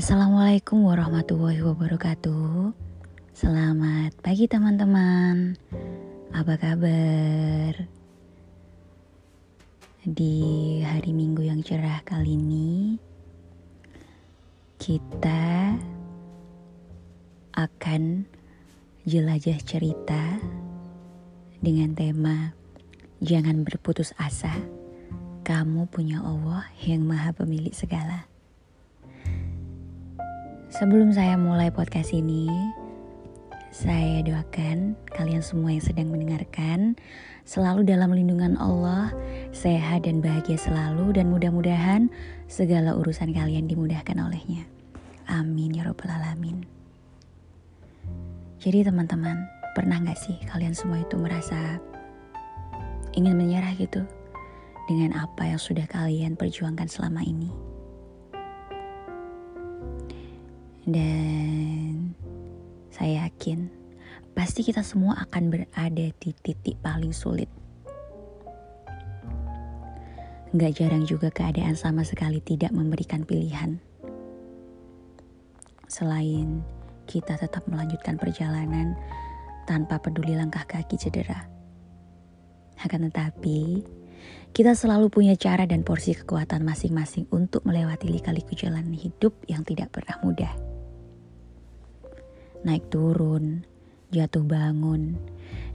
Assalamualaikum warahmatullahi wabarakatuh. Selamat pagi teman-teman. Apa kabar? Di hari Minggu yang cerah kali ini, kita akan jelajah cerita dengan tema Jangan berputus asa. Kamu punya Allah yang Maha Pemilik segala. Sebelum saya mulai podcast ini, saya doakan kalian semua yang sedang mendengarkan selalu dalam lindungan Allah, sehat dan bahagia selalu dan mudah-mudahan segala urusan kalian dimudahkan olehnya. Amin ya robbal alamin. Jadi teman-teman, pernah gak sih kalian semua itu merasa ingin menyerah gitu dengan apa yang sudah kalian perjuangkan selama ini? Dan saya yakin pasti kita semua akan berada di titik paling sulit. Gak jarang juga keadaan sama sekali tidak memberikan pilihan. Selain kita tetap melanjutkan perjalanan tanpa peduli langkah kaki cedera. Akan tetapi, kita selalu punya cara dan porsi kekuatan masing-masing untuk melewati lika-liku jalan hidup yang tidak pernah mudah naik turun, jatuh bangun,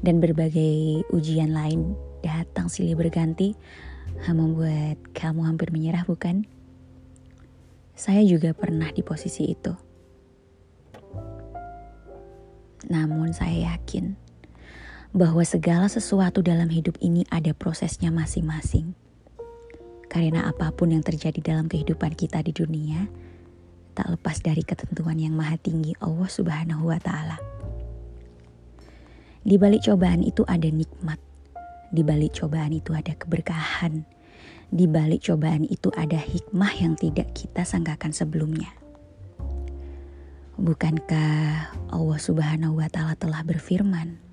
dan berbagai ujian lain datang silih berganti membuat kamu hampir menyerah bukan? Saya juga pernah di posisi itu. Namun saya yakin bahwa segala sesuatu dalam hidup ini ada prosesnya masing-masing. Karena apa pun yang terjadi dalam kehidupan kita di dunia, tak lepas dari ketentuan yang maha tinggi Allah Subhanahu wa Ta'ala. Di balik cobaan itu ada nikmat, di balik cobaan itu ada keberkahan, di balik cobaan itu ada hikmah yang tidak kita sangkakan sebelumnya. Bukankah Allah Subhanahu wa Ta'ala telah berfirman?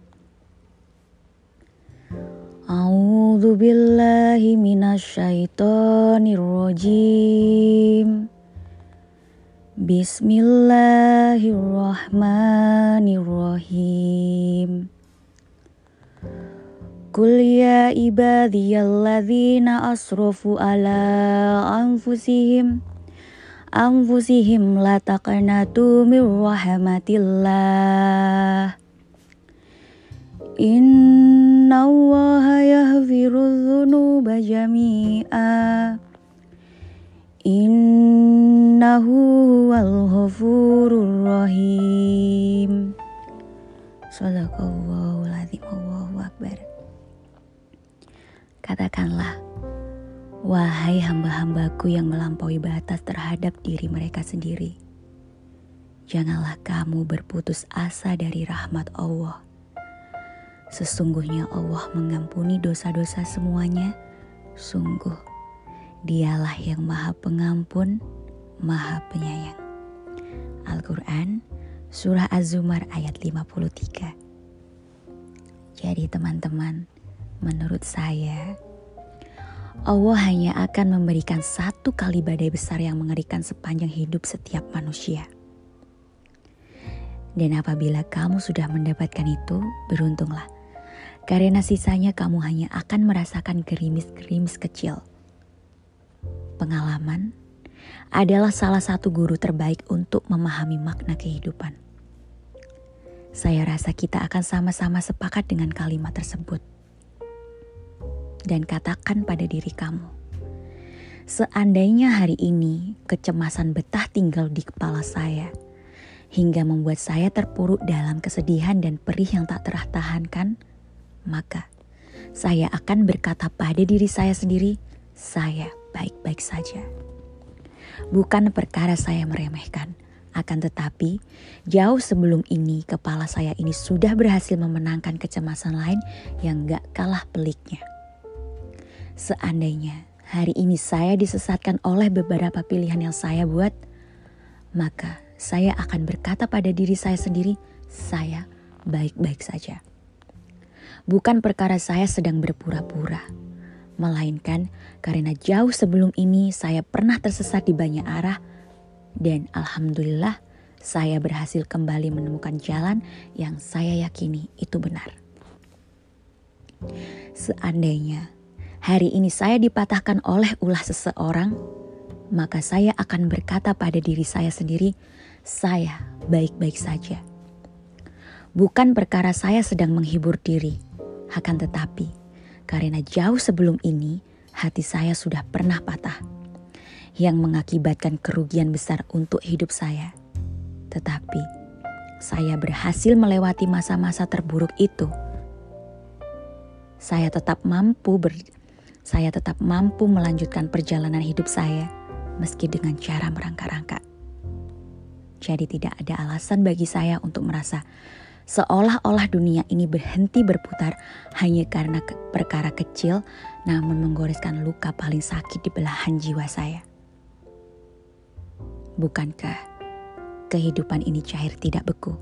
A'udzu billahi minasyaitonir rajim. Bismillahirrahmanirrahim. Qul ya ibadiyalladzina asrafu ala anfusihim anfusihim la taqnatu min rahmatillah. Inna allaha yahfiru dhunuba jami'a. Innahu wal ghafurur rahim. Sadaqallahul azim. Allahu akbar. Katakanlah, wahai hamba-hambaku yang melampaui batas terhadap diri mereka sendiri. Janganlah kamu berputus asa dari rahmat Allah. Sesungguhnya Allah mengampuni dosa-dosa semuanya. Sungguh Dialah yang Maha Pengampun, Maha Penyayang. Al-Quran Surah Az-Zumar ayat 53 Jadi teman-teman, menurut saya, Allah hanya akan memberikan satu kali badai besar yang mengerikan sepanjang hidup setiap manusia. Dan apabila kamu sudah mendapatkan itu, beruntunglah. Karena sisanya kamu hanya akan merasakan gerimis-gerimis kecil pengalaman adalah salah satu guru terbaik untuk memahami makna kehidupan. Saya rasa kita akan sama-sama sepakat dengan kalimat tersebut. Dan katakan pada diri kamu, seandainya hari ini kecemasan betah tinggal di kepala saya, hingga membuat saya terpuruk dalam kesedihan dan perih yang tak tertahankan, maka saya akan berkata pada diri saya sendiri, saya baik-baik saja. Bukan perkara saya meremehkan, akan tetapi jauh sebelum ini kepala saya ini sudah berhasil memenangkan kecemasan lain yang gak kalah peliknya. Seandainya hari ini saya disesatkan oleh beberapa pilihan yang saya buat, maka saya akan berkata pada diri saya sendiri, saya baik-baik saja. Bukan perkara saya sedang berpura-pura melainkan karena jauh sebelum ini saya pernah tersesat di banyak arah, Dan alhamdulillah saya berhasil kembali menemukan jalan yang saya yakini itu benar. Seandainya hari ini saya dipatahkan oleh ulah seseorang, maka saya akan berkata pada diri saya sendiri, saya baik-baik saja. Bukan perkara saya sedang menghibur diri, akan tetapi karena jauh sebelum ini hati saya sudah pernah patah yang mengakibatkan kerugian besar untuk hidup saya. Tetapi saya berhasil melewati masa-masa terburuk itu. Saya tetap mampu ber saya tetap mampu melanjutkan perjalanan hidup saya meski dengan cara merangka-rangka. Jadi tidak ada alasan bagi saya untuk merasa seolah-olah dunia ini berhenti berputar hanya karena ke perkara kecil namun menggoreskan luka paling sakit di belahan jiwa saya. Bukankah kehidupan ini cair tidak beku?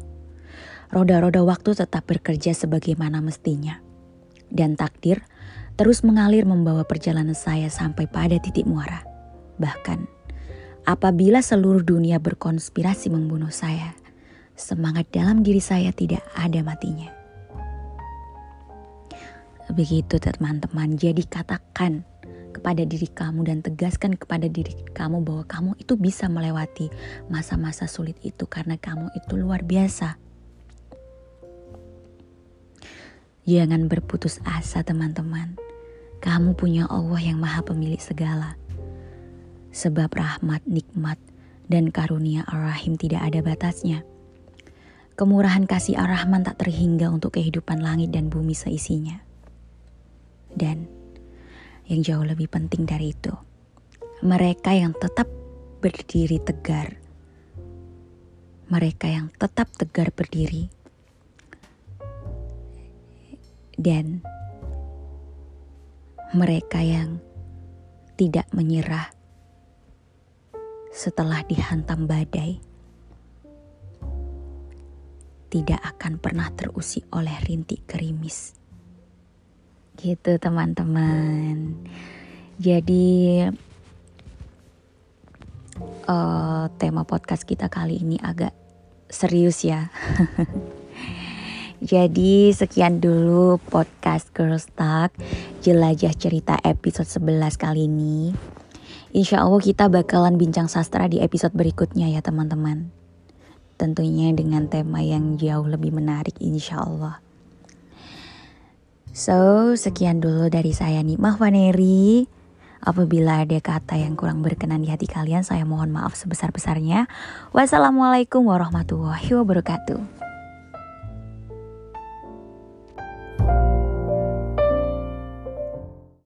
Roda-roda waktu tetap bekerja sebagaimana mestinya. Dan takdir terus mengalir membawa perjalanan saya sampai pada titik muara. Bahkan, apabila seluruh dunia berkonspirasi membunuh saya, semangat dalam diri saya tidak ada matinya. Begitu teman-teman, jadi katakan kepada diri kamu dan tegaskan kepada diri kamu bahwa kamu itu bisa melewati masa-masa sulit itu karena kamu itu luar biasa. Jangan berputus asa teman-teman. Kamu punya Allah yang maha pemilik segala sebab rahmat, nikmat, dan karunia Ar-Rahim tidak ada batasnya. Kemurahan kasih Ar-Rahman tak terhingga untuk kehidupan langit dan bumi seisinya. Dan yang jauh lebih penting dari itu, mereka yang tetap berdiri tegar, mereka yang tetap tegar berdiri, dan mereka yang tidak menyerah setelah dihantam badai tidak akan pernah terusik oleh rintik gerimis. Gitu teman-teman. Jadi uh, tema podcast kita kali ini agak serius ya. Jadi sekian dulu podcast Girls Talk Jelajah cerita episode 11 kali ini Insya Allah kita bakalan bincang sastra di episode berikutnya ya teman-teman. Tentunya dengan tema yang jauh lebih menarik insya Allah. So, sekian dulu dari saya nih Mahwaneri. Apabila ada kata yang kurang berkenan di hati kalian, saya mohon maaf sebesar-besarnya. Wassalamualaikum warahmatullahi wabarakatuh.